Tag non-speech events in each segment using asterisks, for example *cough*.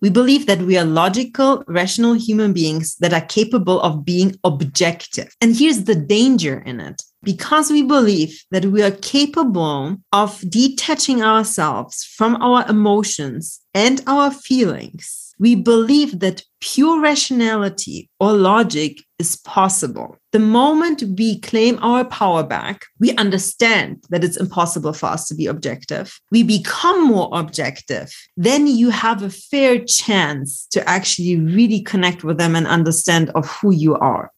We believe that we are logical, rational human beings that are capable of being objective. And here's the danger in it. Because we believe that we are capable of detaching ourselves from our emotions and our feelings, we believe that pure rationality or logic is possible. The moment we claim our power back, we understand that it's impossible for us to be objective. We become more objective. Then you have a fair chance to actually really connect with them and understand of who you are.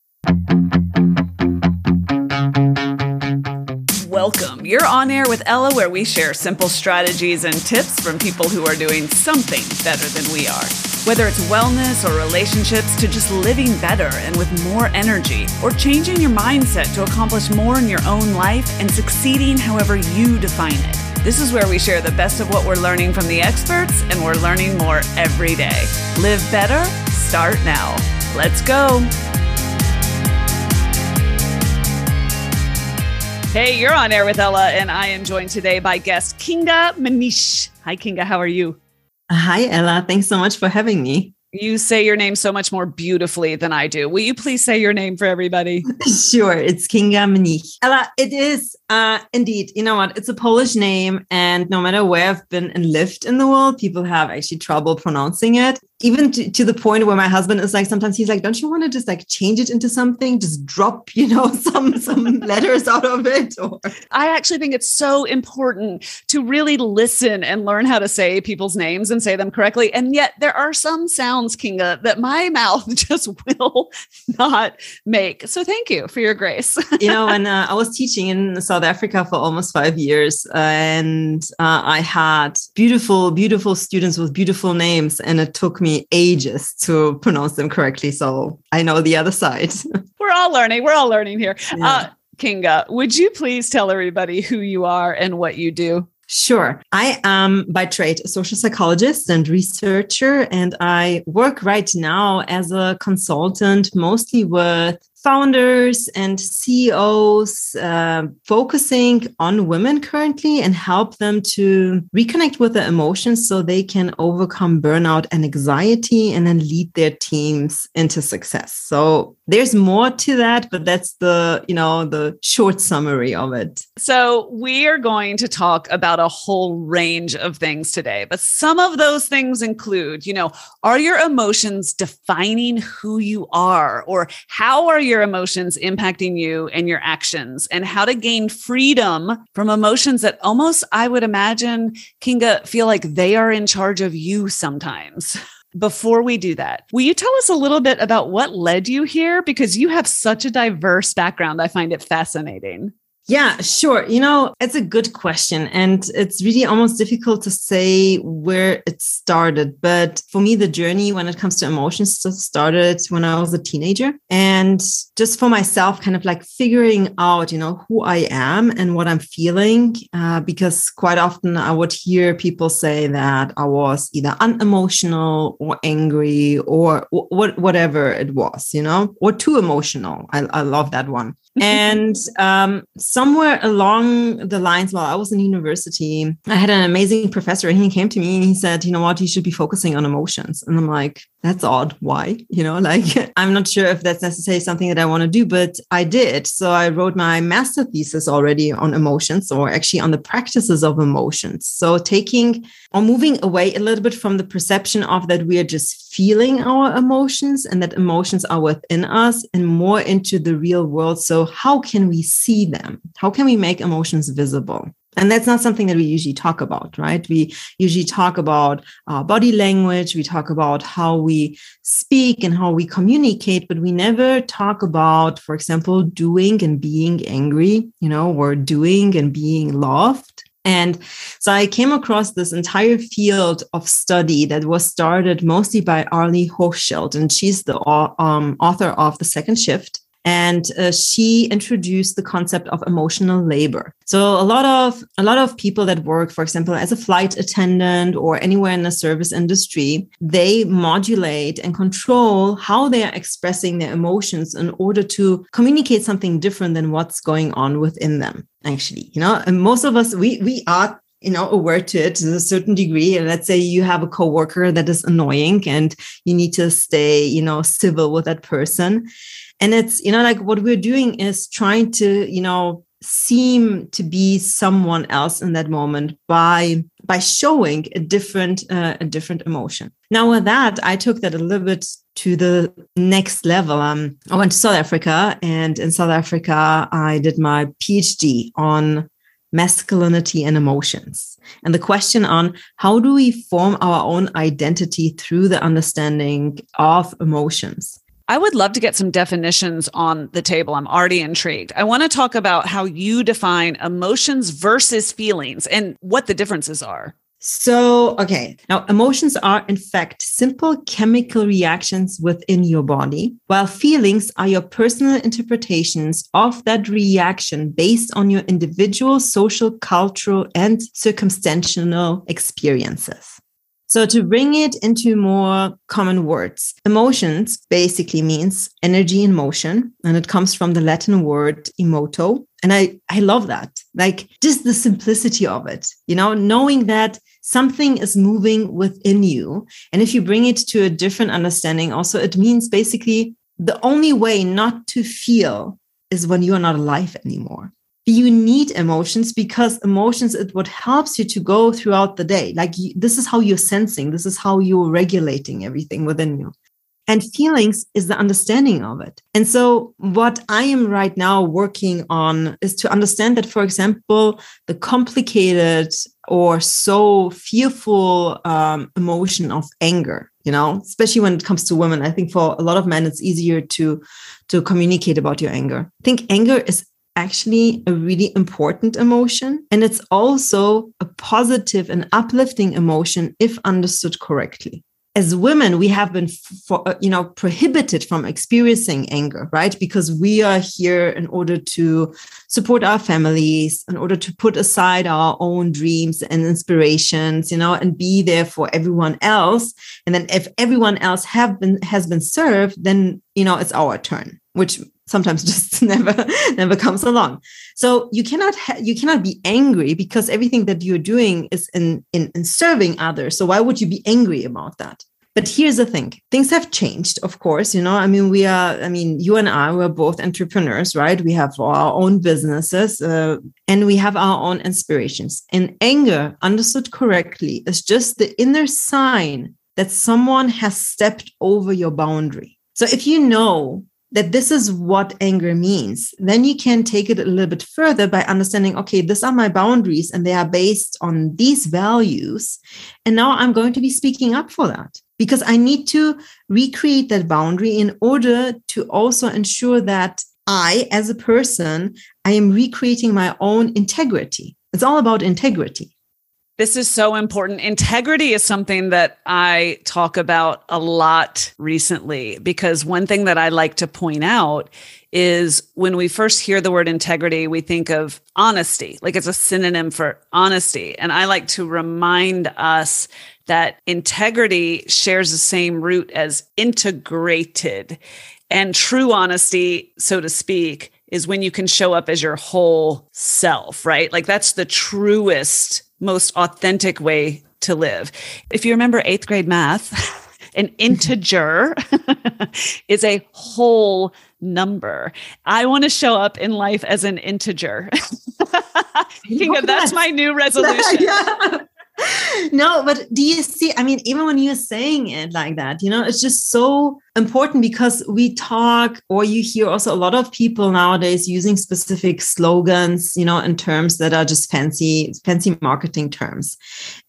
Welcome. You're on air with Ella, where we share simple strategies and tips from people who are doing something better than we are. Whether it's wellness or relationships to just living better and with more energy, or changing your mindset to accomplish more in your own life and succeeding however you define it. This is where we share the best of what we're learning from the experts, and we're learning more every day. Live better, start now. Let's go. Hey, you're on air with Ella, and I am joined today by guest Kinga Mnich. Hi, Kinga. How are you? Hi, Ella. Thanks so much for having me. You say your name so much more beautifully than I do. Will you please say your name for everybody? *laughs* sure. It's Kinga Mnich. Ella, it is uh, indeed. You know what? It's a Polish name. And no matter where I've been and lived in the world, people have actually trouble pronouncing it even to, to, the point where my husband is like sometimes he's like don't you want to just like change it into something? Just drop *laughs* you know some some letters out of it or *laughs* i actually think it's so important to really listen and learn how to say people's names and say them correctly. And yet there are some sounds kinga that my *laughs* mouth just will not make. So thank you for your grace. You know and uh, i was teaching in south africa for almost five years and uh, i had beautiful beautiful students with beautiful names and it took me ages to pronounce them correctly. So I know the other side. *laughs* We're all learning. We're all learning here. Yeah. Uh, Kinga, would you please tell everybody who you are and what you do? Sure. I am by trade a social psychologist and researcher, and I work right now as a consultant, mostly with founders and CEOs uh, focusing on women currently and help them to reconnect with their emotions so they can overcome burnout and anxiety and then lead their teams into success. So there's more to that, but that's the, you know, the short summary of it. So we are going to talk about a whole range of things today, but some of those things include, you know, are your emotions defining who you are or how are your emotions impacting you and your actions and how to gain freedom from emotions that almost, I would imagine, Kinga, feel like they are in charge of you sometimes. *laughs* Before we do that, will you tell us a little bit about what led you here? Because you have such a diverse background. I find it fascinating. Yeah, sure. You know, it's a good question. And it's really almost difficult to say where it started. But for me, the journey when it comes to emotions started when I was a teenager. And just for myself, kind of like figuring out, you know, who I am and what I'm feeling. Uh, because quite often I would hear people say that I was either unemotional or angry or w- whatever it was, you know, or too emotional. I, I love that one. *laughs* and um, somewhere along the lines while I was in university, I had an amazing professor and he came to me and he said, you know what, you should be focusing on emotions. And I'm like, that's odd. Why? *laughs* You know, like *laughs* I'm not sure if that's necessarily something that I want to do, but I did. So I wrote my master thesis already on emotions or actually on the practices of emotions. So taking or moving away a little bit from the perception of that we are just feeling our emotions and that emotions are within us and more into the real world. So how can we see them? How can we make emotions visible? And that's not something that we usually talk about, right? We usually talk about our body language, we talk about how we speak and how we communicate, but we never talk about, for example, doing and being angry, you know, or doing and being loved. And so I came across this entire field of study that was started mostly by Arlie Hochschild, and she's the um, author of The Second Shift and uh, she introduced the concept of emotional labor so a lot of a lot of people that work for example as a flight attendant or anywhere in the service industry they modulate and control how they are expressing their emotions in order to communicate something different than what's going on within them actually you know and most of us we we are you know, aware to it to a certain degree. And let's say you have a coworker that is annoying and you need to stay, you know, civil with that person. And it's, you know, like what we're doing is trying to, you know, seem to be someone else in that moment by by showing a different uh, a different emotion. Now with that i took that a little bit to the next level. Um, i went to south africa and in south africa i did my phd on masculinity and emotions. And the question on how do we form our own identity through the understanding of emotions I would love to get some definitions on the table. I'm already intrigued. I want to talk about how you define emotions versus feelings and what the differences are. So, okay. Now, emotions are in fact simple chemical reactions within your body, while feelings are your personal interpretations of that reaction based on your individual social, cultural, and circumstantial experiences. So to bring it into more common words, emotions basically means energy in motion. And it comes from the Latin word emoto. And I, I love that. Like just the simplicity of it, you know, knowing that something is moving within you. And if you bring it to a different understanding, also, it means basically the only way not to feel is when you are not alive anymore you need emotions because emotions is what helps you to go throughout the day. Like you, this is how you're sensing. This is how you're regulating everything within you. And feelings is the understanding of it. And so what i am right now working on is to understand that for example the complicated or so fearful um, emotion of anger you know especially when it comes to women. I think for a lot of men it's easier to to communicate about your anger. I think anger is actually a really important emotion. And it's also a positive and uplifting emotion if understood correctly. As women, we have been, for, uh, you know, prohibited from experiencing anger, right? Because we are here in order to support our families, in order to put aside our own dreams and inspirations, you know, and be there for everyone else. And then if everyone else have been has been served, then you know it's our turn, which sometimes *laughs* just never never comes along. So you cannot ha- you cannot be angry because everything that you're doing is in, in in serving others. So why would you be angry about that? But here's the thing. Things have changed of course you know? I mean we are i mean you and i we're both entrepreneurs right? We have our own businesses uh, and we have our own inspirations. And anger understood correctly is just the inner sign that someone has stepped over your boundary. So if you know that this is what anger means, then you can take it a little bit further by understanding okay, these are my boundaries and they are based on these values. And now I'm going to be speaking up for that because I need to recreate that boundary in order to also ensure that I, as a person, I am recreating my own integrity. It's all about integrity. This is so important. Integrity is something that I talk about a lot recently because one thing that I like to point out is when we first hear the word integrity, we think of honesty, like it's a synonym for honesty. And I like to remind us that integrity shares the same root as integrated. And true honesty, so to speak, is when you can show up as your whole self, right? Like that's the truest most authentic way to live. If you remember eighth grade math, *laughs* an integer *laughs* is a whole number. I want to show up in life as an integer. *laughs* Kinga, that's my new resolution. yeah *laughs* no, but do you see? I mean, even when you're saying it like that, you know, it's just so important because we talk, or you hear also a lot of people nowadays using specific slogans, you know, in terms that are just fancy, fancy marketing terms.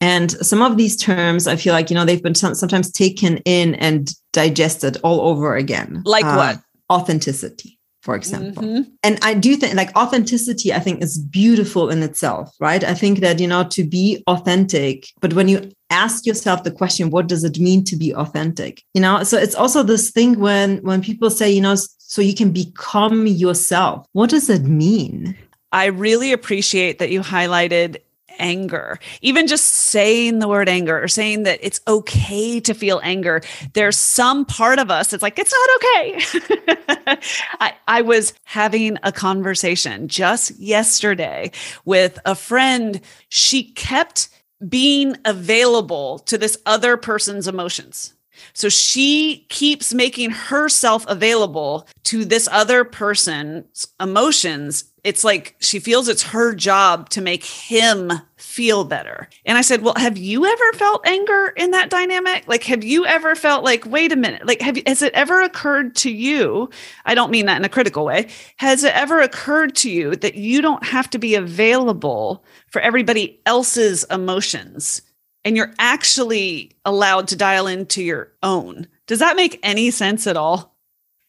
And some of these terms, I feel like, you know, they've been sometimes taken in and digested all over again. Like uh, what? Authenticity for example. Mm-hmm. And I do think like authenticity, I think is beautiful in itself, right? I think that, you know, to be authentic, but when you ask yourself the question, what does it mean to be authentic? You know, so it's also this thing when, when people say, you know, so you can become yourself. What does it mean? I really appreciate that you highlighted anger. Even just saying the word anger or saying that it's okay to feel anger, there's some part of us that's like, it's not okay. *laughs* I, I was having a conversation just yesterday with a friend. She kept being available to this other person's emotions. So she keeps making herself available to this other person's emotions. It's like she feels it's her job to make him feel better. And I said, Well, have you ever felt anger in that dynamic? Like, have you ever felt like, wait a minute, like, have has it ever occurred to you? I don't mean that in a critical way. Has it ever occurred to you that you don't have to be available for everybody else's emotions? and you're actually allowed to dial into your own. Does that make any sense at all?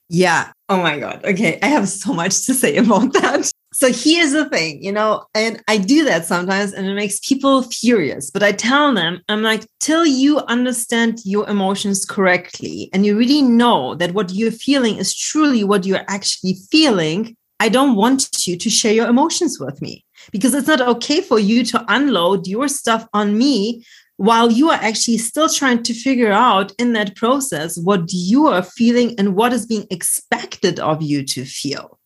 Yeah. Oh my God. Okay. I have so much to say about that. So here's the thing, you know, and I do that sometimes and it makes people furious. But I tell them, I'm like, till you understand your emotions correctly and you really know that what you're feeling is truly what you're actually feeling, I don't want you to share your emotions with me because it's not okay for you to unload your stuff on me while you are actually still trying to figure out in that process what you are feeling and what is being expected of you to feel.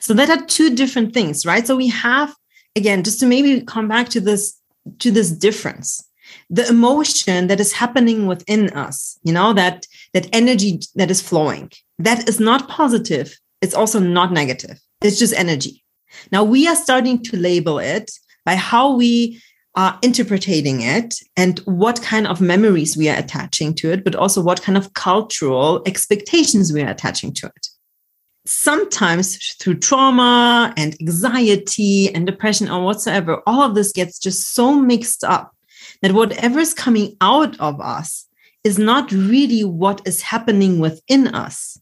So that are two different things, right? So we have again just to maybe come back to this to this difference. The emotion that is happening within us, you know, that that energy that is flowing. That is not positive. It's also not negative. It's just energy. Now we are starting to label it by how we are interpreting it and what kind of memories we are attaching to it, but also what kind of cultural expectations we are attaching to it. Sometimes through trauma and anxiety and depression or whatsoever, all of this gets just so mixed up that whatever is coming out of us is not really what is happening within us.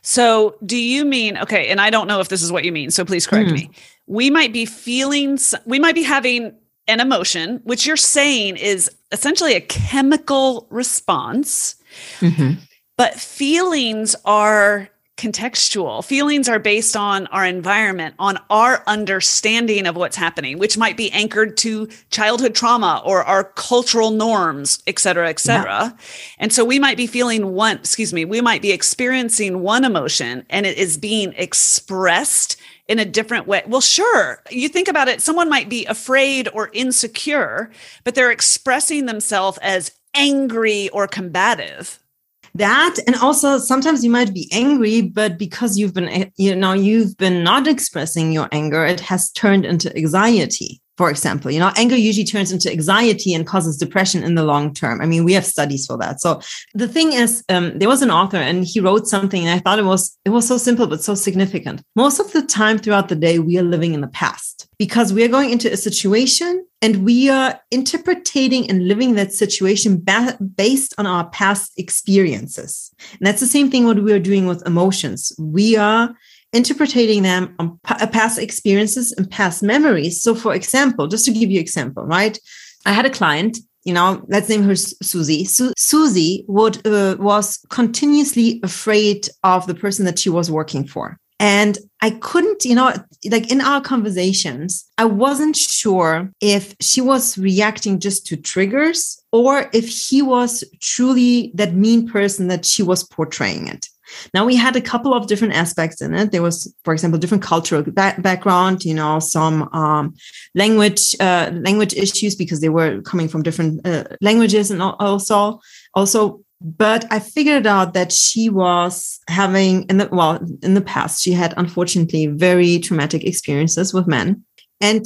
So, do you mean, okay, and I don't know if this is what you mean, so please correct mm. me. We might be feeling, we might be having an emotion, which you're saying is essentially a chemical response. Mm-hmm. But feelings are contextual. Feelings are based on our environment, on our understanding of what's happening, which might be anchored to childhood trauma or our cultural norms, et cetera, et cetera. Yeah. And so we might be feeling one, excuse me, we might be experiencing one emotion and it is being expressed in a different way. Well, sure. You think about it, someone might be afraid or insecure, but they're expressing themselves as angry or combative that. And also sometimes you might be angry but because you've been you know you've been not expressing your anger it has turned into anxiety for example you know anger usually turns into anxiety and causes depression in the long term. I mean we have studies for that. So the thing is um, there was an author and he wrote something and i thought it was it was so simple but so significant. Most of the time throughout the day we are living in the past because we are going into a situation and we are interpreting and living that situation ba- based on our past experiences. And that's the same thing what we are doing with emotions. We are interpreting them on uh, past experiences and past memories. So, for example, just to give you example, right? I had a client, you know, let's name her Susie. Su- Susie would uh, was continuously afraid of the person that she was working for. And I couldn't, you know, like in our conversations, I wasn't sure if she was reacting just to triggers or if he was truly that mean person that she was portraying it. Now we had a couple of different aspects in it. There was, for example, different cultural ba- background, you know, some um, language uh, language issues because they were coming from different uh, languages, and also also. But I figured out that she was having in the well in the past she had unfortunately very traumatic experiences with men, and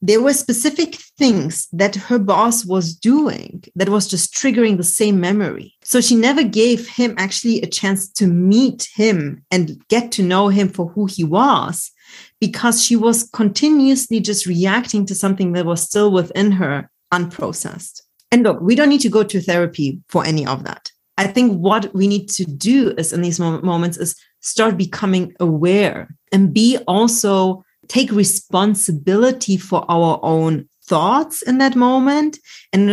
there were specific things that her boss was doing that was just triggering the same memory. So she never gave him actually a chance to meet him and get to know him for who he was because she was continuously just reacting to something that was still within her unprocessed. And look, we don't need to go to therapy for any of that. I think what we need to do is in these moments is start becoming aware and be also take responsibility for our own thoughts in that moment and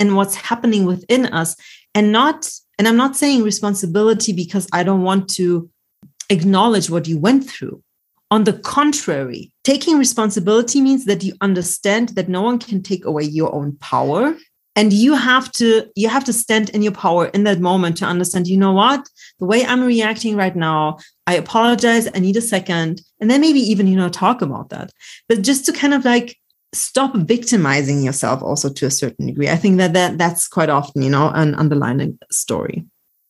and what's happening within us and not and i'm not saying responsibility because i don't want to acknowledge what you went through. On the contrary, taking responsibility means that you understand that no one can take away your own power and you have to you have to stand in your power in that moment to understand you know what the way i'm reacting right now i apologize i need a second and then maybe even you know talk about that but just to kind of like stop victimizing yourself also to a certain degree i think that, that that's quite often you know an underlying story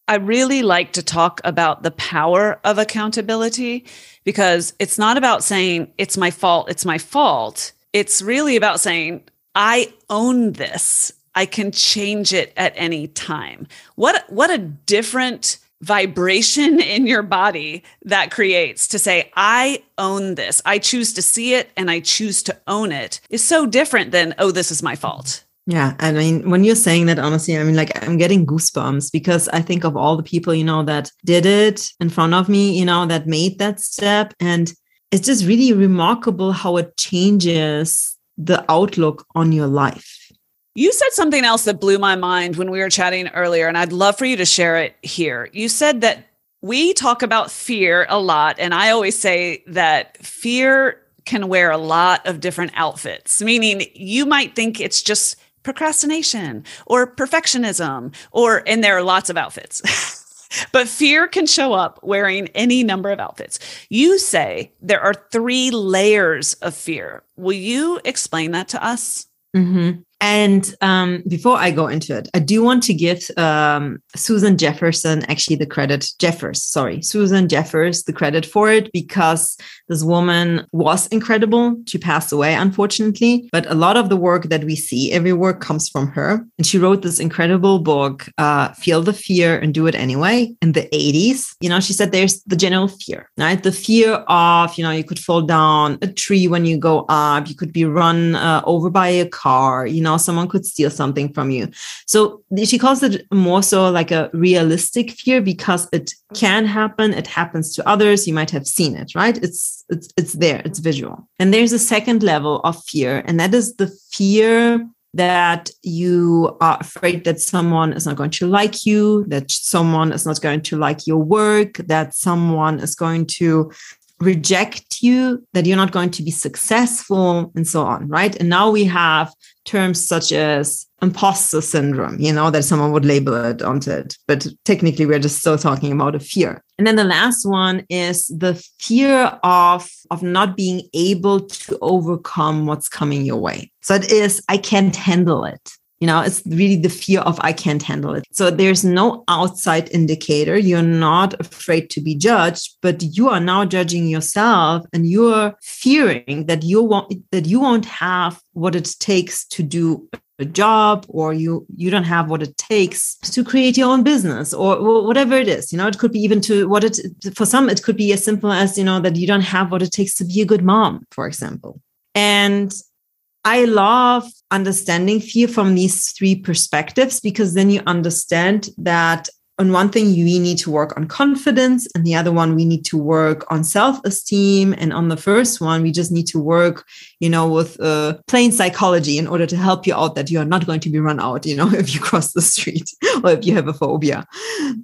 I really like to talk about the power of accountability because it's not about saying it's my fault, it's my fault. It's really about saying, I own this. I can change it at any time. What what a different vibration *laughs* in your body that creates to say I own this. I choose to see it and I choose to own it is so different than oh this is my fault. Yeah. I mean, when you're saying that, honestly, I mean, like, I'm getting goosebumps because I think of all the people, you know, that did it in front of me, you know, that made that step. And it's just really remarkable how it changes the outlook on your life. You said something else that blew my mind when we were chatting earlier, and I'd love for you to share it here. You said that we talk about fear a lot, and I always say that fear can wear a lot of different outfits, meaning you might think it's just procrastination or perfectionism, or, and there are lots of outfits. *laughs* but fear can show up wearing any number of outfits. You say there are three layers of fear. Will you explain that to us? Mm-hmm. And um, before I go into it, I do want to give um, Susan Jefferson actually the credit, Jeffers, sorry, Susan Jeffers the credit for it because this woman was incredible. She passed away, unfortunately, but a lot of the work that we see, every work comes from her. And she wrote this incredible book, uh, Feel the Fear and Do It Anyway, in the 80s. You know, she said there's the general fear, right? The fear of, you know, you could fall down a tree when you go up, you could be run uh, over by a car, you know someone could steal something from you so she calls it more so like a realistic fear because it can happen it happens to others you might have seen it right it's it's it's there it's visual and there's a second level of fear and that is the fear that you are afraid that someone is not going to like you, that someone is not going to like your work, that someone is going to reject you, that you're not going to be successful, and so on, right? And now we have terms such as imposter syndrome, you know, that someone would label it onto it. But technically, we're just still talking about a fear. And then the last one is the fear of, of not being able to overcome what's coming your way. So it is, I can't handle it. You know, it's really the fear of I can't handle it. So there's no outside indicator. You're not afraid to be judged, but you are now judging yourself and you're fearing that you won't that you won't have what it takes to do a job or you you don't have what it takes to create your own business or, or, whatever it is you know it could be even to what it for some it could be as simple as you know that you don't have what it takes to be a good mom for example and I love understanding fear from these three perspectives because then you understand that on one thing we need to work on confidence and the other one we need to work on self-esteem and on the first one we just need to work you know with uh, plain psychology in order to help you out that you are not going to be run out you know *laughs* if you cross the street *laughs* or if you have a phobia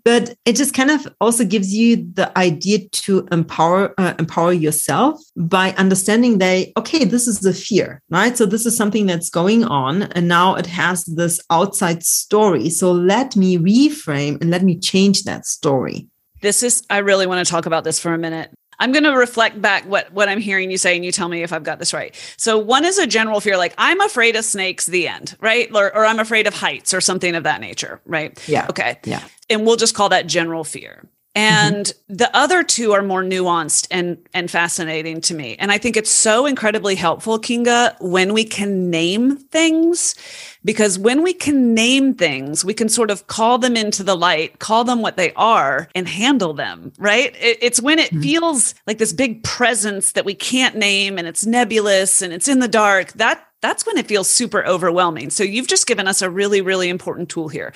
but it just kind of also gives you the idea to empower uh, empower yourself by understanding that okay this is the fear right so this is something that's going on and now it has this outside story so let me reframe and let let me change that story. This is, I really want to talk about this for a minute. I'm going to reflect back what, what I'm hearing you say, and you tell me if I've got this right. So, one is a general fear, like I'm afraid of snakes, the end, right? Or, or I'm afraid of heights or something of that nature, right? Yeah. Okay. Yeah. And we'll just call that general fear. Mm-hmm. and mm-hmm. the other two are more nuanced and and fascinating to me and i think it's so incredibly helpful kinga when we can name things because when we can name things we can sort of call them into the light call them what they are and handle them right it, it's when it mm-hmm. feels like this big presence that we can't name and it's nebulous and it's in the dark that that's when it feels super overwhelming so you've just given us a really really important tool here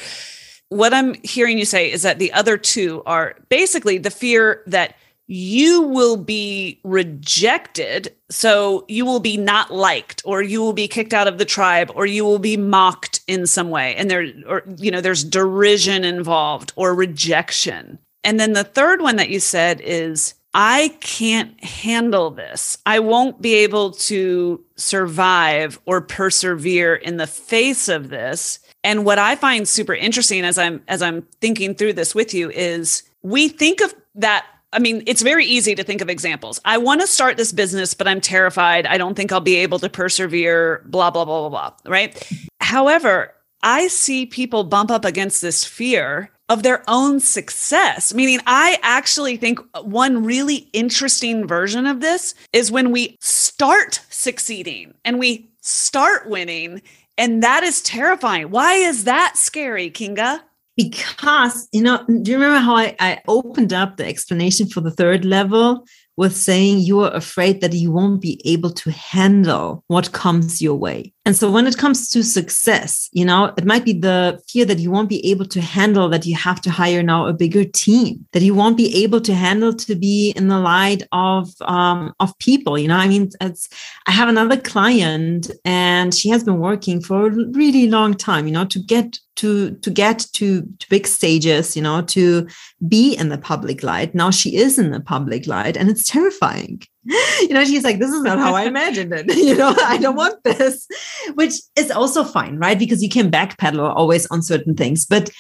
what I'm hearing you say is that the other two are basically the fear that you will be rejected. So you will be not liked, or you will be kicked out of the tribe, or you will be mocked in some way. And there, or, you know, there's derision involved or rejection. And then the third one that you said is I can't handle this. I won't be able to survive or persevere in the face of this. And what I find super interesting as I'm as I'm thinking through this with you is we think of that I mean, it's very easy to think of examples. I want to start this business, but I'm terrified. I don't think I'll be able to persevere, blah, blah, blah, blah, blah. Right. However, I see people bump up against this fear of their own success. Meaning, I actually think one really interesting version of this is when we start succeeding and we start winning. And that is terrifying. Why is that scary, Kinga? because you know do you remember how I, I opened up the explanation for the third level with saying you are afraid that you won't be able to handle what comes your way. And so when it comes to success, you know, it might be the fear that you won't be able to handle that you have to hire now a bigger team, that you won't be able to handle to be in the light of um, of people. You know, I mean, it's I have another client and she has been working for a really long time, you know, to get to to get to, to big stages, you know, to be in the public light. Now she is in the public light and it's terrifying. *laughs* You know, she's like, this is not how I imagined it. *laughs* You know, I don't mm-hmm. want this, which is also fine, right? Because you can backpedal always on certain things. But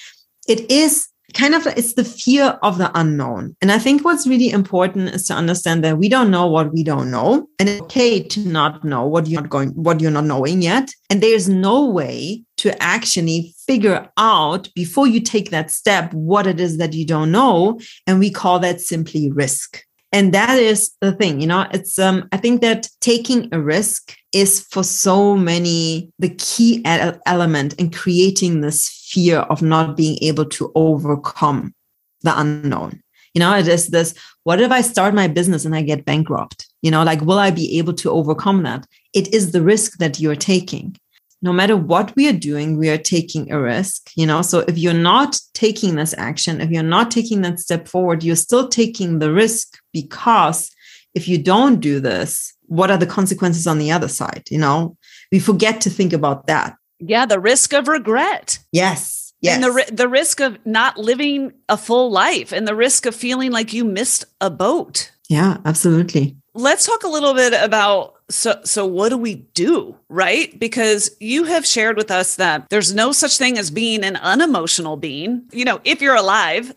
it is kind of it's the fear of the unknown. And i think what's really important is to understand that we don't know what we don't know. And it's okay to not know what you're not going what you're not knowing yet. And there's no way to actually figure out before you take that step what it is that you don't know. And we call that simply risk and that is the thing you know it's um i think that taking a risk is for so many the key element in creating this fear of not being able to overcome the unknown. You know, it is this what if I start my business and I get bankrupt? You know, like, will I be able to overcome that? It is the risk that you're taking. No matter what we are doing, we are taking a risk, you know. So if you're not taking this action, if you're not taking that step forward, you're still taking the risk because if you don't do this, what are the consequences on the other side? You know, we forget to think about that. Yeah, the risk of regret. Yes. Yes. And the the risk of not living a full life and the risk of feeling like you missed a boat. Yeah, absolutely. Let's talk a little bit about so so what do we do, right? Because you have shared with us that there's no such thing as being an unemotional being, you know, if you're alive.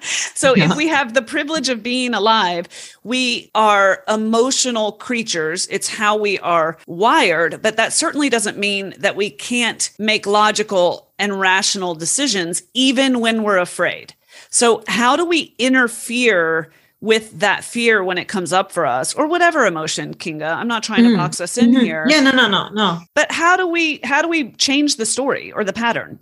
*laughs* so yeah. if we have the privilege of being alive, we are emotional creatures. It's how we are wired, but that certainly doesn't mean that we can't make logical and rational decisions even when we're afraid. So how do we interfere with that fear when it comes up for us or whatever emotion kinga i'm not trying mm-hmm. to box us in mm-hmm. here yeah no no no no but how do we how do we change the story or the pattern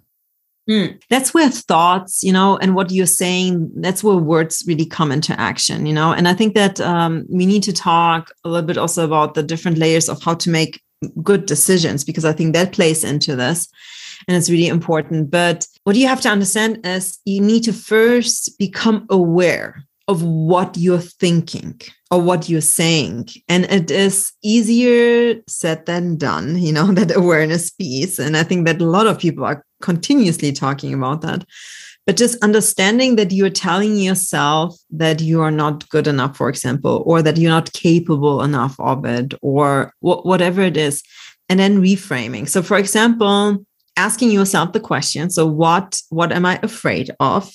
Mm. That's where thoughts, you know, and what you're saying, that's where words really come into action, you know. And I think that um, we need to talk a little bit also about the different layers of how to make good decisions, because I think that plays into this and it's really important. But what you have to understand is you need to first become aware of what you're thinking or what you're saying. And it is easier said than done, you know, *laughs* that awareness piece. And I think that a lot of people are continuously talking about that. But just understanding that you're telling yourself that you are not good enough, for example, or that you're not capable enough of it, or wh- whatever it is, and then reframing. So, for example, asking yourself the question so what what am i afraid of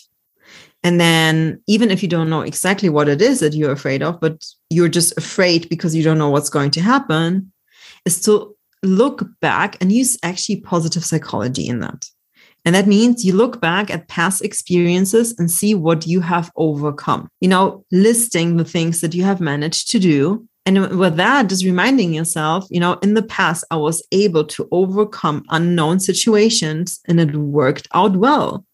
and then, even if you don't know exactly what it is that you're afraid of, but you're just afraid because you don't know what's going to happen, is to look back and use actually positive psychology in that. And that means you look back at past experiences and see what you have overcome, you know, listing the things that you have managed to do. And with that, just reminding yourself, you know, in the past, I was able to overcome unknown situations and it worked out well.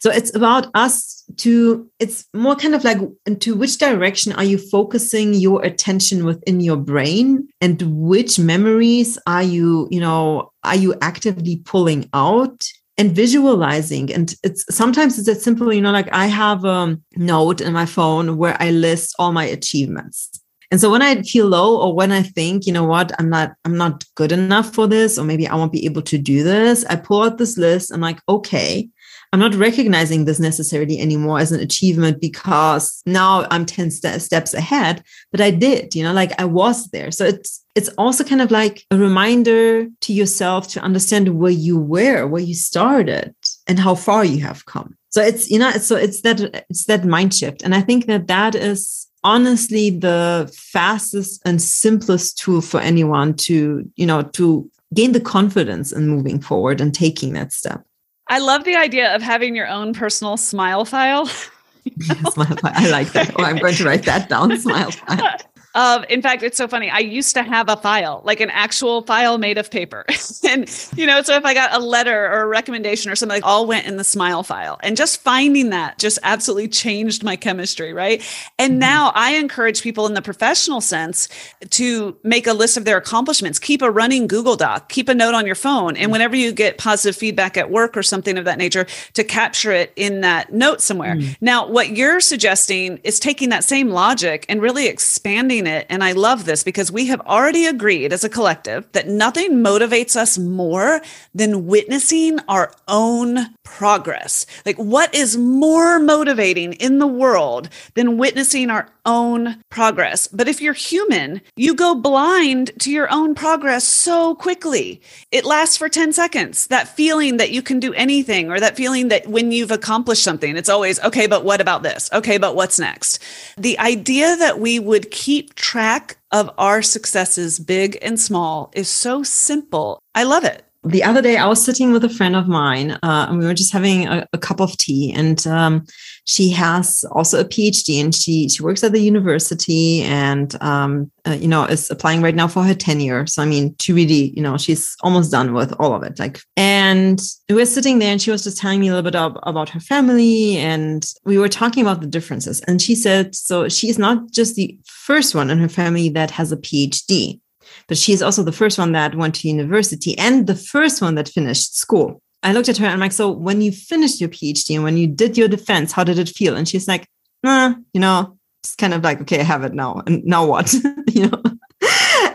So it's about us to, it's more kind of like into which direction are you focusing your attention within your brain? And which memories are you, you know, are you actively pulling out and visualizing? And it's sometimes it's as simple you know like i have a note in my phone where i list all my achievements. And so when i feel low or when i think you know what i'm not i'm not good enough for this or maybe i won't be able to do this i pull out this list i'm like okay I'm not recognizing this necessarily anymore as an achievement because now I'm 10 st- steps ahead, but I did, you know, like I was there. So it's, it's also kind of like a reminder to yourself to understand where you were, where you started and how far you have come. So it's, you know, so it's that, it's that mind shift. And I think that that is honestly the fastest and simplest tool for anyone to, you know, to gain the confidence in moving forward and taking that step. I love the idea of having your own personal smile file. *laughs* *laughs* smile file. I like that. Oh, I'm going to write that down. Smile file. *laughs* of in fact it's so funny i used to have a file like an actual file made of paper *laughs* and you know so if i got a letter or a recommendation or something like all went in the smile file and just finding that just absolutely changed my chemistry right and mm-hmm. now i encourage people in the professional sense to make a list of their accomplishments keep a running google doc keep a note on your phone and mm-hmm. whenever you get positive feedback at work or something of that nature to capture it in that note somewhere mm. now what you're suggesting is taking that same logic and really expanding it. And I love this because we have already agreed as a collective that nothing motivates us more than witnessing our own progress. Like, what is more motivating in the world than witnessing our own progress? But if you're human, you go blind to your own progress so quickly. It lasts for 10 seconds. That feeling that you can do anything, or that feeling that when you've accomplished something, it's always, okay, but what about this? Okay, but what's next? The idea that we would keep track of our successes, big and small, is so simple. I love it the other day I was sitting with a friend of mine, uh, and we were just having a, a cup of tea. And um, she has also a PhD, and she she works at the university, and um, uh, you know is applying right now for her tenure. So I mean, to really, you know, she's almost done with all of it. Like, and we were sitting there, and she was just telling me a little bit of, about her family, and we were talking about the differences. And she said, so she's not just the first one in her family that has a PhD but she is also the first one that went to university and the first one that finished school. I looked at her and I'm like, so when you finished your PhD and when you did your defense, how did it feel? And she's like, you know, it's kind of like, okay, I have it now. And *laughs* now what? *laughs* you know?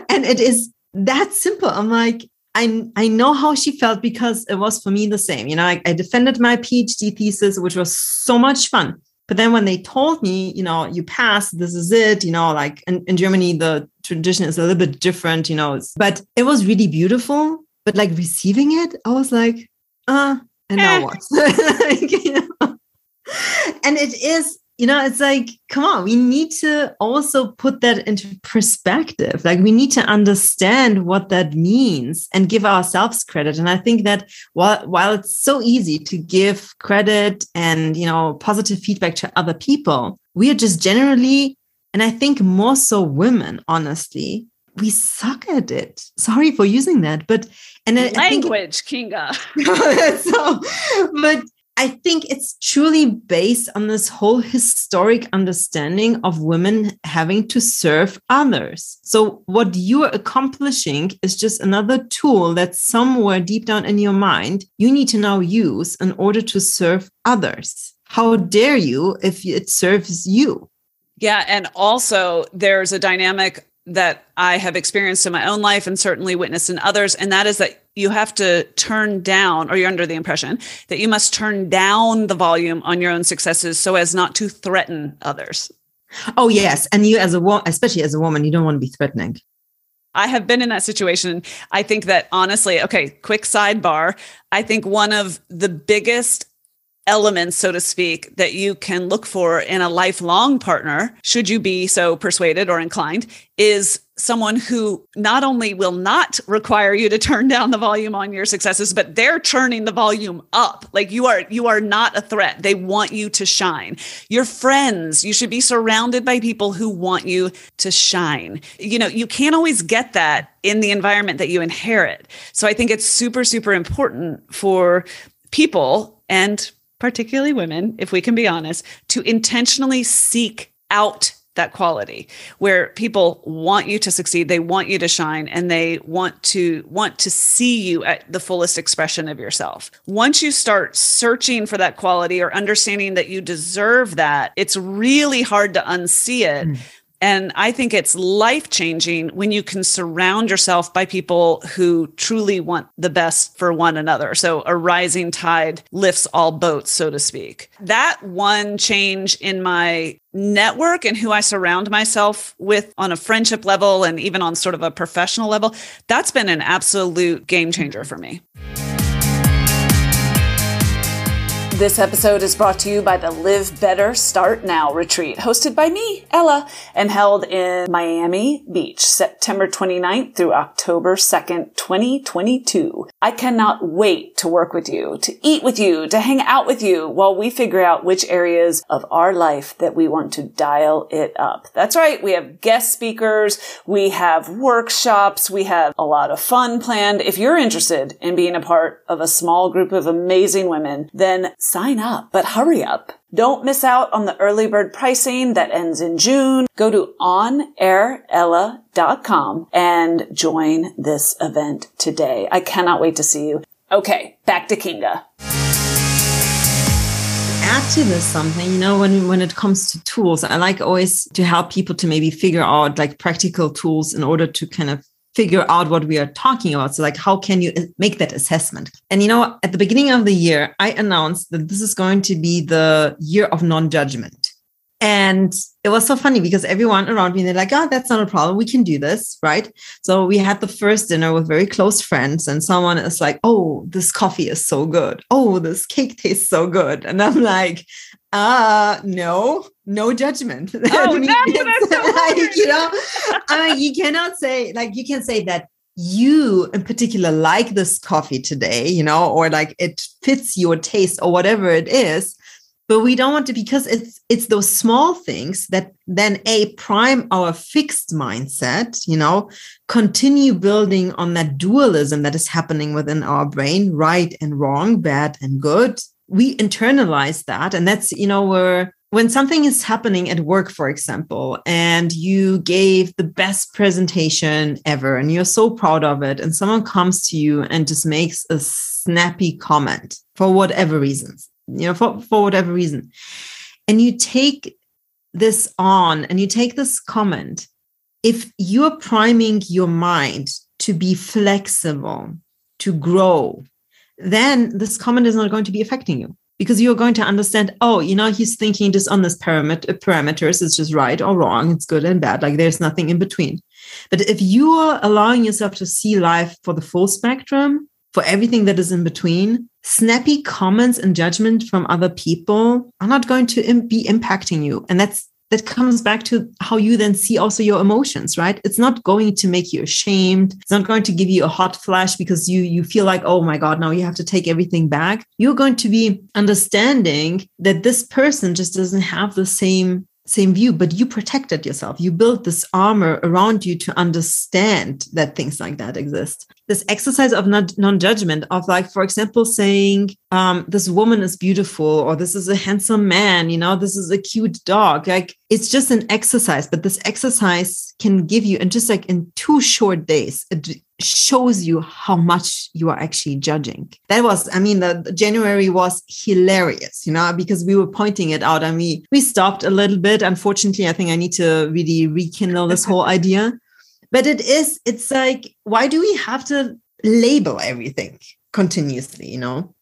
and it is that simple. I'm like, I, I know how she felt because it was for me the same. You know, I, I defended my PhD thesis, which was so much fun. But then when they told me, you know, you passed, this is it, you know, like in, in Germany, the tradition is a little bit different, you know, but it was really beautiful. But like receiving it, I was like, uh, and now eh. what? *laughs* you know? And it is you know, it's like, come on, we need to also put that into perspective. Like, we need to understand what that means and give ourselves credit. And I think that while, while it's so easy to give credit and, you know, positive feedback to other people, we are just generally, and I think more so women, honestly, we suck at it. Sorry for using that, but and language, Kinga. *laughs* so, but I think it's truly based on this whole historic understanding of women having to serve others. So, what you're accomplishing is just another tool that somewhere deep down in your mind you need to now use in order to serve others. How dare you if it serves you? Yeah. And also, there's a dynamic that I have experienced in my own life and certainly witnessed in others. And that is that you have to turn down, or you're under the impression that you must turn down the volume on your own successes so as not to threaten others. Oh, yes. And you, as a woman, especially as a woman, you don't want to be threatening. I have been in that situation. I think that honestly, okay, quick sidebar. I think one of the biggest elements, so to speak, that you can look for in a lifelong partner, should you be so persuaded or inclined, is someone who not only will not require you to turn down the volume on your successes but they're turning the volume up. Like you are you are not a threat. They want you to shine. Your friends you should be surrounded by people who want you to shine. You know you can't always get that in the environment that you inherit. So i think it's super super important for people and particularly women, if we can be honest, to intentionally seek out that quality where people want you to succeed they want you to shine and they want to want to see you at the fullest expression of yourself once you start searching for that quality or understanding that you deserve that it's really hard to unsee it mm. And I think it's life changing when you can surround yourself by people who truly want the best for one another. So a rising tide lifts all boats, so to speak. That one change in my network and who I surround myself with on a friendship level and even on sort of a professional level, that's been an absolute game changer for me. This episode is brought to you by the Live Better Start Now retreat, hosted by me, Ella, and held in Miami Beach, September 29th through October 2nd, 2022. I cannot wait to work with you, to eat with you, to hang out with you while we figure out which areas of our life that we want to dial it up. That's right. We have guest speakers. We have workshops. We have a lot of fun planned. If you're interested in being a part of a small group of amazing women, then sign up, but hurry up. Don't miss out on the early bird pricing that ends in June. Go to onairella.com and join this event today. I cannot wait to see you. Okay, back to Kinga. Something, you know, when when it comes to tools, I like always to help people to maybe figure out like practical tools in order to kind of figure out what we are talking about. So, like, how can you make that assessment? And, you know, at the beginning of the year, I announced that this is going to be the year of non judgment. And it was so funny because everyone around me, they're like, oh, that's not a problem. We can do this. Right. So we had the first dinner with very close friends, and someone is like, oh, this coffee is so good. Oh, this cake tastes so good. And I'm like, uh no no judgment. *laughs* Oh, no, like, you know I mean, you cannot say like you can say that you in particular like this coffee today you know or like it fits your taste or whatever it is. But we don't want to because it's it's those small things that then a prime our fixed mindset you know continue building on that dualism that is happening within our brain right and wrong bad and good. We internalize that and that's you know where when something is happening at work for example and you gave the best presentation ever and you're so proud of it and someone comes to you and just makes a snappy comment for whatever reasons you know for, for whatever reason and you take this on and you take this comment if you're priming your mind to be flexible to grow then this comment is not going to be affecting you because you're going to understand oh you know he's thinking just on this parameter uh, parameters it's just right or wrong it's good and bad like there's nothing in between. But if you are allowing yourself to see life for the full spectrum for everything that is in between snappy comments and judgment from other people are not going to be impacting you and that's that comes back to how you then see also your emotions right? It's not going to make you ashamed. It's not going to give you a hot flash because you you feel like oh my god now you have to take everything back. You're going to be understanding that this person just doesn't have the same same view but you protected yourself. You built this armor around you to understand that things like that exist this exercise of non-judgment of like for example saying um, this woman is beautiful or this is a handsome man you know this is a cute dog. Like it's just an exercise but this exercise can give you and just like in two short days it shows you how much you are actually judging. That was i mean the, the january was hilarious you know because we were pointing it out and we we stopped a little bit. Unfortunately i think i need to really rekindle this whole idea but it is it's like why do we have to label everything continuously you know?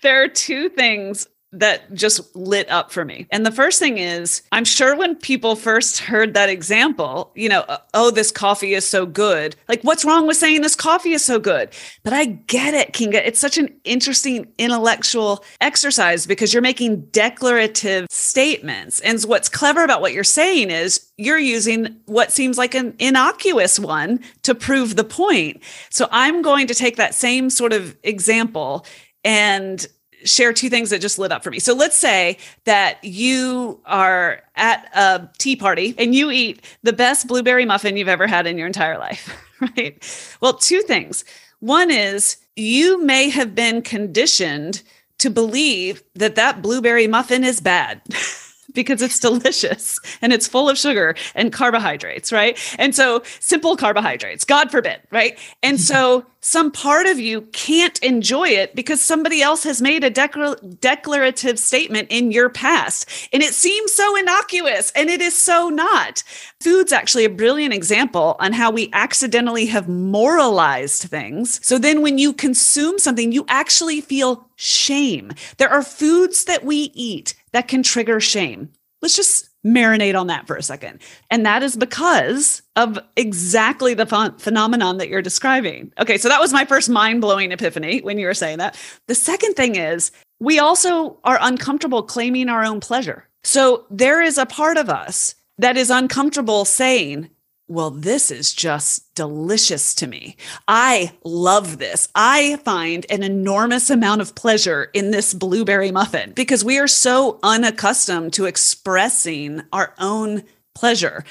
There are two things that just lit up for me. And the first thing is, I'm sure when people first heard that example, you know, uh, oh, this coffee is so good. Like, what's wrong with saying this coffee is so good? But I get it, Kinga. It's such an interesting intellectual exercise because you're making declarative statements. And what's clever about what you're saying is you're using what seems like an innocuous one to prove the point. So I'm going to take that same sort of example and share two things that just lit up for me. So let's say that you are at a tea party and you eat the best blueberry muffin you've ever had in your entire life, *laughs* right? Well, two things. One is you may have been conditioned to believe that that blueberry muffin is bad. *laughs* because it's delicious and it's full of sugar and carbohydrates, right? And so simple carbohydrates, God forbid, right? And so some part of you can't enjoy it because somebody else has made a declarative statement in your past. And it seems so innocuous and it is so not. Food's actually a brilliant example on how we accidentally have moralized things. So then when you consume something, you actually feel shame. There are foods that we eat that can trigger shame. Let's just marinate on that for a second. And that is because of exactly the ph- phenomenon that you're describing. Okay, so that was my first mind blowing epiphany when you were saying that. The second thing is we also are uncomfortable claiming our own pleasure. So there is a part of us that is uncomfortable saying, well, this is just delicious to me. I love this. I find an enormous amount of pleasure in this blueberry muffin because we are so unaccustomed to expressing our own pleasure.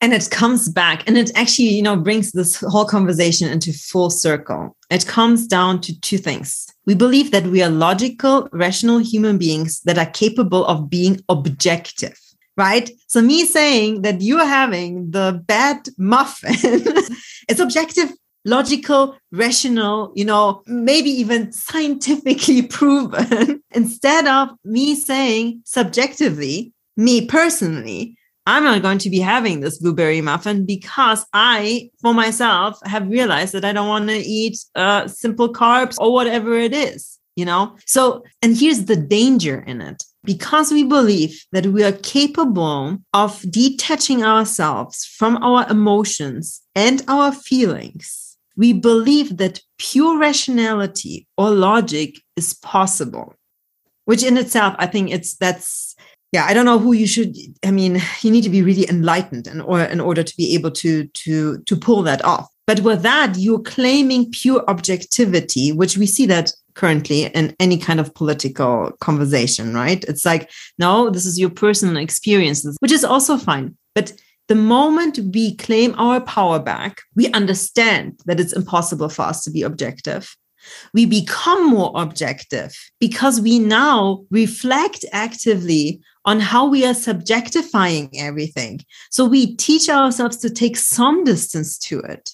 And it comes back and it actually, you know, brings this whole conversation into full circle. It comes down to two things. We believe that we are logical, rational human beings that are capable of being objective right? So me saying that you're having the bad muffin, *laughs* it's objective, logical, rational, you know, maybe even scientifically *laughs* proven, instead of me saying subjectively, me personally, I'm not going to be having this blueberry muffin because I, for myself, have realized that I don't want to eat uh, simple carbs or whatever it is, you know? So, and here's the danger in it because we believe that we are capable of detaching ourselves from our emotions and our feelings, we believe that pure rationality or logic is possible, which in itself, I think it's that's yeah i don't know who you should i mean *laughs* you need to be really enlightened in, or, in order to be able to to to pull that off. But with that you're claiming pure objectivity which we see that currently in any kind of political conversation, right? It's like, no, this is your personal experiences, which is also fine. But the moment we claim our power back, we understand that it's impossible for us to be objective. We become more objective because we now reflect actively on how we are subjectifying everything. So we teach ourselves to take some distance to it.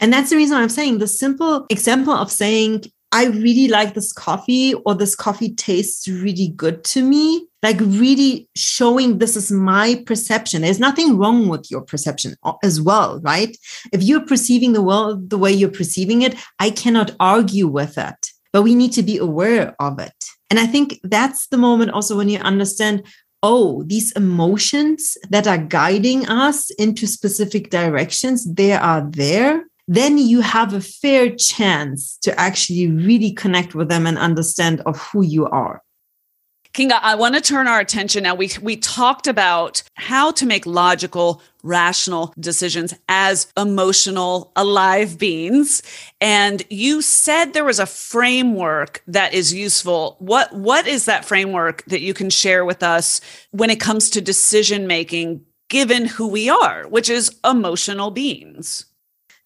And that's the reason I'm saying the simple example of saying, I really like this coffee or this coffee tastes really good to me. Like really showing this is my perception. There's nothing wrong with your perception uh, as well, right? If you're perceiving the world the way you're perceiving it, I cannot argue with that, but we need to be aware of it. And I think that's the moment also when you understand oh, these emotions that are guiding us into specific directions, they are there then you have a fair chance to actually really connect with them and understand of who you are. Kinga, I want to turn our attention now. We we talked about how to make logical, rational decisions as emotional, alive beings, and you said there was a framework that is useful. What what is that framework that you can share with us when it comes to decision making, given who we are, which is emotional beings?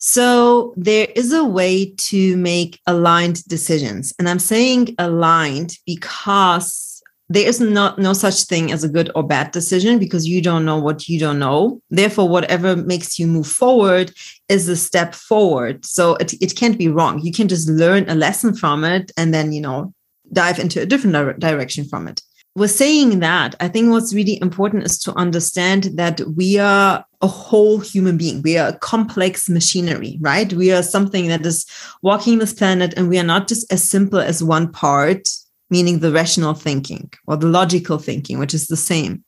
So there is a way to make aligned decisions. And I'm saying aligned because there is not no such thing as a good or bad decision because you don't know what you don't know. Therefore, whatever makes you move forward is a step forward. So it, it can't be wrong. You can just learn a lesson from it and then, you know, dive into a different di- direction from it with saying that, I think what's really important is to understand that we are a whole human being. We are a complex machinery, right? We are something that is walking this planet, and we are not just as simple as one part, meaning the rational thinking or the logical thinking, which is the same.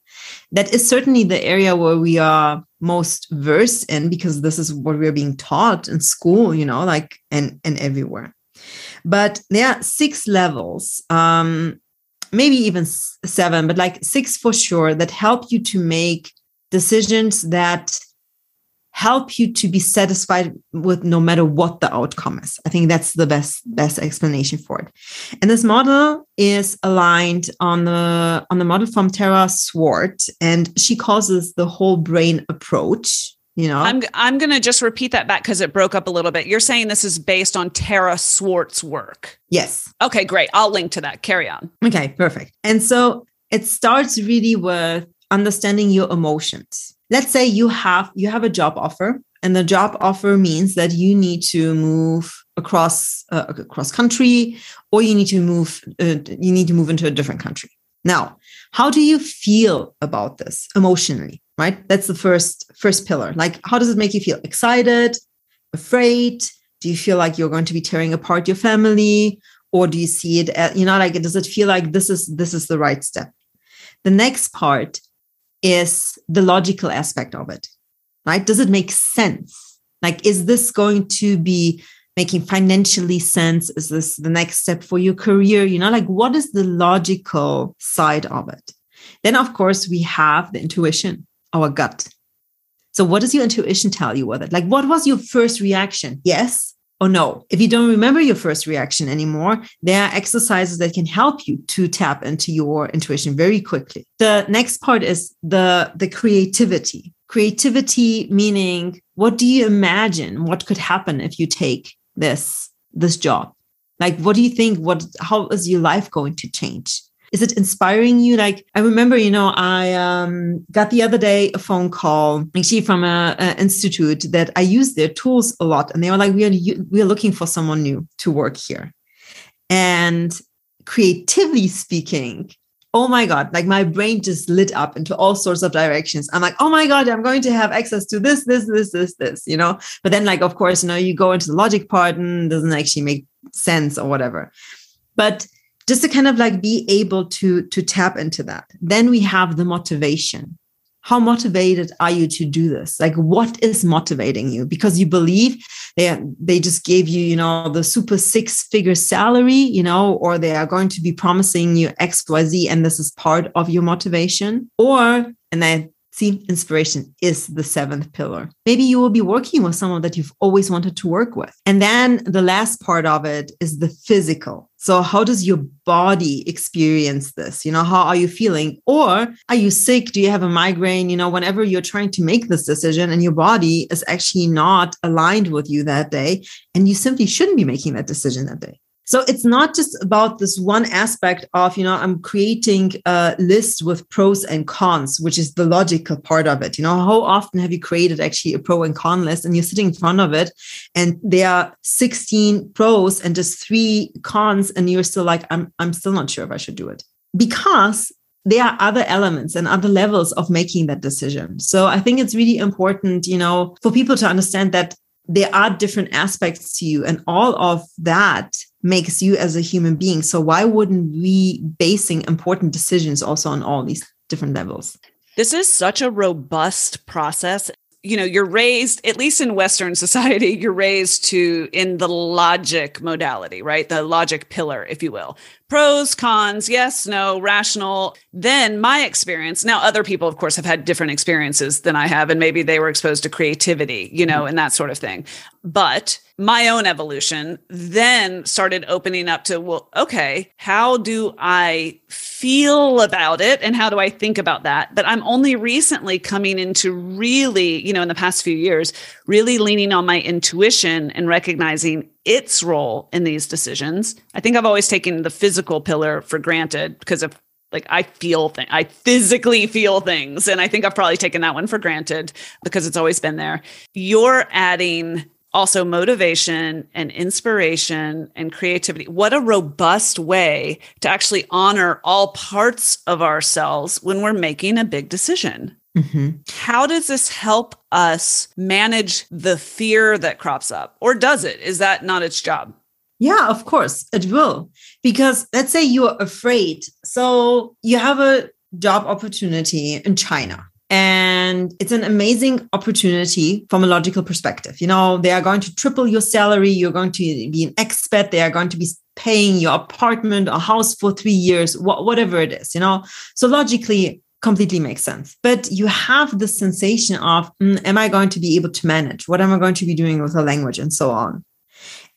That is certainly the area where we are most versed in because this is what we're being taught in school, you know, like and and everywhere. But there are six levels um, maybe even seven, but like six for sure that help you to make decisions that help you to be satisfied with no matter what the outcome is. I think that's the best best explanation for it. And this model is aligned on the on the model from Tara Swart, and she calls this the whole brain approach you know? I'm i'm going to just repeat that back cuz it broke up a little bit. You're saying this is based on Tara Swart's work? Yes. Okay great. I'll link to that. Carry on. Okay perfect. And so it starts really with understanding your emotions. Let's say you have you have a job offer and the job offer means that you need to move across uh, across country or you need to move uh, you need to move into a different country. Now, how do you feel about this emotionally, right? That's the first first pillar. Like how does it make you feel? Excited, afraid, do you feel like you're going to be tearing apart your family or do you see it as, you know like does it feel like this is this is the right step the next part is the logical aspect of it right? Does it make sense? Like is this going to be making financially sense? Is this the next step for your career? You know like what is the logical side of it? Then of course we have the intuition our gut. So what does your intuition tell you with it? Like what was your first reaction? Yes or no. If you don't remember your first reaction anymore, there are exercises that can help you to tap into your intuition very quickly. The next part is the, the creativity. Creativity meaning what do you imagine what could happen if you take this this job? Like what do you think what how is your life going to change? Is it inspiring you? Like i remember you know i um, got the other day a phone call actually from a, a, institute that i use their tools a lot and they were like we are we are looking for someone new to work here. And creatively speaking oh my god like my brain just lit up into all sorts of directions. I'm like oh my god i'm going to have access to this this this this this you know? But then like of course you know you go into the logic part and doesn't actually make sense or whatever. But just to kind of like be able to to tap into that. Then we have the motivation. How motivated are you to do this? Like what is motivating you? Because you believe they they just gave you you know the super six figure salary you know or they are going to be promising you xyz and this is part of your motivation. Or and then See, inspiration is the seventh pillar. Maybe you will be working with someone that you've always wanted to work with. And then the last part of it is the physical. So, how does your body experience this? You know, how are you feeling? Or are you sick? Do you have a migraine? You know, whenever you're trying to make this decision and your body is actually not aligned with you that day, and you simply shouldn't be making that decision that day. So it's not just about this one aspect of, you know, I'm creating a list with pros and cons, which is the logical part of it. You know, how often have you created actually a pro and con list and you're sitting in front of it and there are 16 pros and just three cons and you're still like, I'm, I'm still not sure if I should do it. Because there are other elements and other levels of making that decision. So I think it's really important, you know, for people to understand that there are different aspects to you and all of that makes you as a human being. So why wouldn't we basing important decisions also on all these different levels? This is such a robust process you know you're raised at least in western *laughs* society you're raised to in the logic modality right the logic pillar if you will pros, cons, yes, no, rational. Then my experience, now other people, of course, have had different experiences than I have, and maybe they were exposed to creativity, you know, mm-hmm. and that sort of thing. But my own evolution then started opening up to, well, okay, how do I feel about it? And how do I think about that? But I'm only recently coming into really, you know, in the past few years, really leaning on my intuition and recognizing its role in these decisions. I think I've always taken the physical pillar for granted because of like I feel things, I physically feel things. And I think I've probably taken that one for granted because it's always been there. You're adding also motivation and inspiration and creativity. What a robust way to actually honor all parts of ourselves when we're making a big decision. Mm-hmm. How does this help us manage the fear that crops up? Or does it? Is that not its job? Yeah, of course, it will. Because let's say you're afraid. So you have a job opportunity in China. And it's an amazing opportunity from a logical perspective. You know, they are going to triple your salary. You're going to be an expat. They are going to be paying your apartment or house for three years, wh- whatever it is, you know. So logically, completely makes sense. But you have the sensation of, mm, am I going to be able to manage? What am I going to be doing with the language and so on?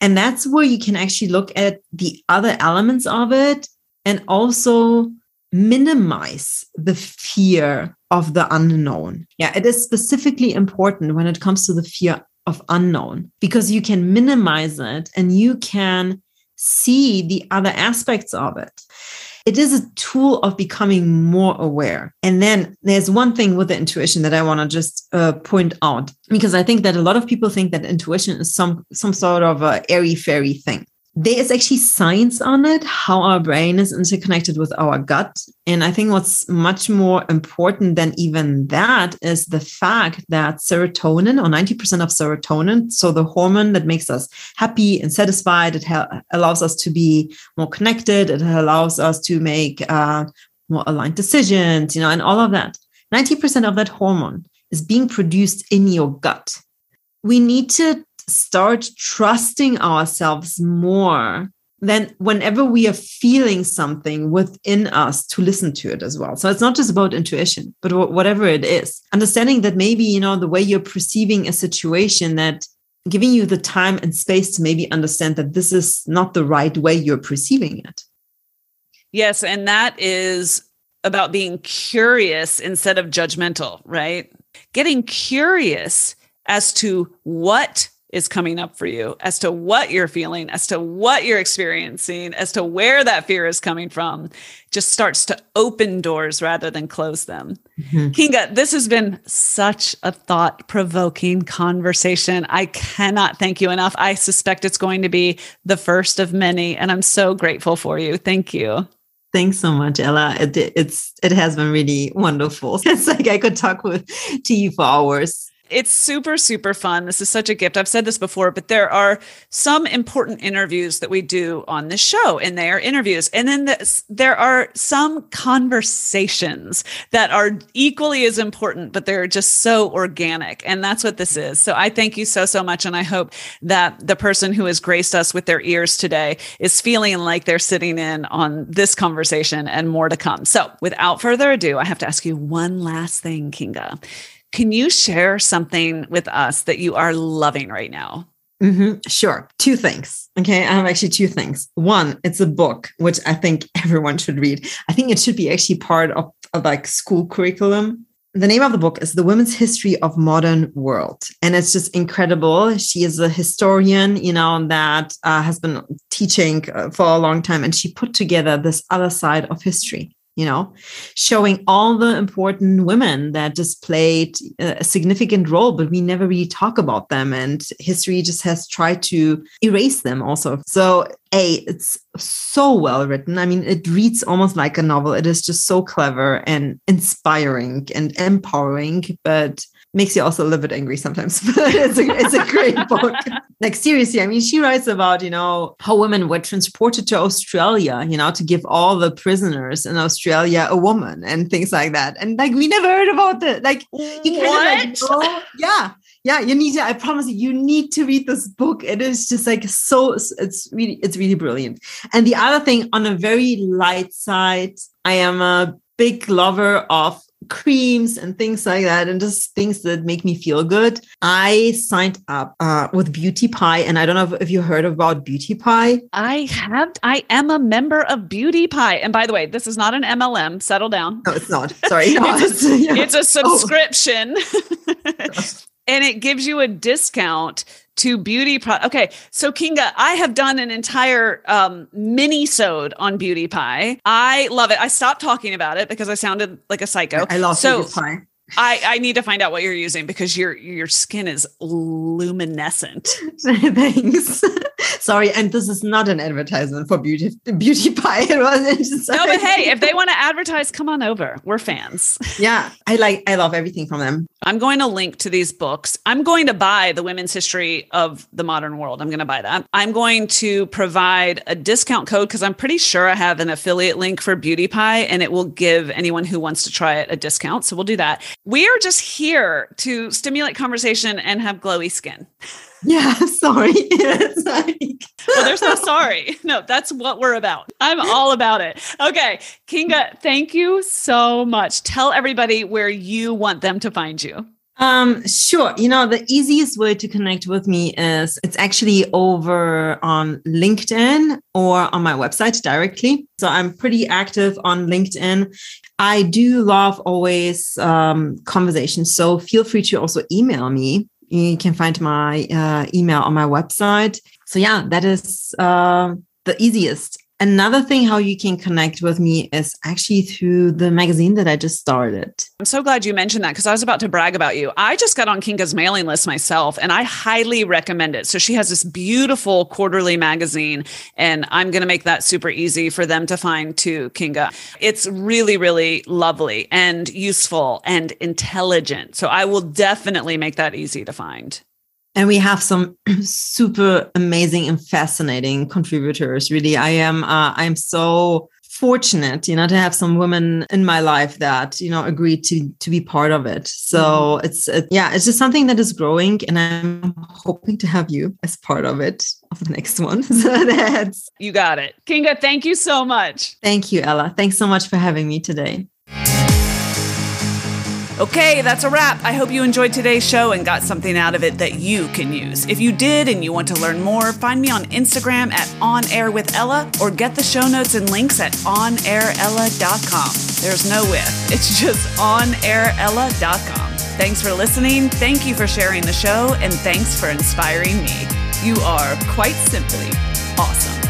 And that's where you can actually look at the other elements of it and also minimize the fear of the unknown. Yeah, it is specifically important when it comes to the fear of unknown because you can minimize it and you can see the other aspects of it it is a tool of becoming more aware. And then there's one thing with the intuition that I want to just uh, point out because I think that a lot of people think that intuition is some some sort of a airy fairy thing there is actually science on it, how our brain is interconnected with our gut. And I think what's much more important than even that is the fact that serotonin, or 90% of serotonin, so the hormone that makes us happy and satisfied, it ha- allows us to be more connected, it allows us to make uh, more aligned decisions, you know, and all of that. 90% of that hormone is being produced in your gut. We need to start trusting ourselves more then whenever we are feeling something within us to listen to it as well. So it's not just about intuition but whatever it is. Understanding that maybe you know the way you're perceiving a situation that giving you the time and space to maybe understand that this is not the right way you're perceiving it. Yes and that is about being curious instead of judgmental right? Getting curious as to what is coming up for you as to what you're feeling, as to what you're experiencing, as to where that fear is coming from, just starts to open doors rather than close them. Mm-hmm. Kinga, this has been such a thought provoking conversation. I cannot thank you enough. I suspect it's going to be the first of many, and I'm so grateful for you. Thank you. Thanks so much, Ella. It, it's it has been really wonderful. *laughs* It's like I could talk with to you for hours it's super super fun. This is such a gift. I've said this before but there are some important interviews that we do on this show and they are interviews. And then there are some conversations that are equally as important but they're just so organic and that's what this is. So i thank you so so much and i hope that the person who has graced us with their ears today is feeling like they're sitting in on this conversation and more to come. So without further ado i have to ask you one last thing kinga can you share something with us that you are loving right now? Mm-hmm. Sure. Two things. Okay. I have actually two things. One, it's a book, which I think *laughs* everyone should read. I think it should be actually part of, of like school curriculum. The name of the book is The Women's History of Modern World. And it's just incredible. She is a historian, you know, that uh, has been teaching uh, for a long time. And she put together this other side of history you know, showing all the important women that just played a significant role, but we never really talk about them. And history just has tried to erase them also. So, A, it's so well written. I mean, it reads almost like a novel. It is just so clever and inspiring and empowering, but makes you also a little bit angry sometimes *laughs* but it's a, it's a great *laughs* book. Like seriously i mean she writes about you know how women were transported to australia you know to give all the prisoners in australia a woman and things like that. And like we never heard about it. Like you kind of like oh, yeah. Yeah you need to i promise you you need to read this book. It is just like so it's really it's really brilliant. And the other thing on a very light side i am a big lover of creams and things like that and just things that make me feel good. I signed up uh, with beauty pie and i don't know if you heard about beauty pie. I have i am a member of beauty pie. And by the way this is not an mlm settle down. No it's not. Sorry. No, *laughs* it's, a, *laughs* yeah. it's a subscription. *laughs* Oh. and it gives you a discount to beauty pro- okay so kinga i have done an entire um mini sode on beauty pie i love it i stopped talking about it because i sounded like a psycho i love so, beauty pie I, I need to find out what you're using because your your skin is luminescent. *laughs* Thanks. *laughs* Sorry, and this is not an advertisement for beauty beauty pie. *laughs* It wasn't. No, but hey, if they want to advertise, come on over. We're fans. *laughs* Yeah, I like I love everything from them. I'm going to link to these books. I'm going to buy the women's history of the modern world. I'm going to buy that. I'm going to provide a discount code because I'm pretty sure I have an affiliate link for Beauty Pie, and it will give anyone who wants to try it a discount. So we'll do that we are just here to stimulate conversation and have glowy skin. Yeah, *laughs* sorry. like... *laughs* well, there's no sorry. No, that's what we're about. I'm all about it. Okay, Kinga, thank you so much. Tell everybody where you want them to find you. Um, sure. You know, the easiest way to connect with me is it's actually over on LinkedIn or on my website directly. So I'm pretty active on LinkedIn. I do love always um, conversations. So feel free to also email me. You can find my uh, email on my website. So yeah, that is uh, the easiest. Another thing how you can connect with me is actually through the magazine that I just started. I'm so glad you mentioned that because I was about to brag about you. I just got on Kinga's mailing list myself and I highly recommend it. So she has this beautiful quarterly magazine and I'm going to make that super easy for them to find too, Kinga. It's really, really lovely and useful and intelligent. So I will definitely make that easy to find and we have some *clears throat* super amazing and fascinating contributors really. I am uh, i'm so fortunate you know to have some women in my life that you know agreed to to be part of it. So mm-hmm. it's it, yeah it's just something that is growing and i'm hoping to have you as part of it of the next one. *laughs* So that's you got it. Kinga thank you so much. Thank you ella. Thanks so much for having me today Okay, that's a wrap. I hope you enjoyed today's show and got something out of it that you can use. If you did and you want to learn more, find me on Instagram at On Air with Ella or get the show notes and links at onairella.com. There's no with, it's just onairella.com. Thanks for listening. Thank you for sharing the show, and thanks for inspiring me. You are quite simply awesome.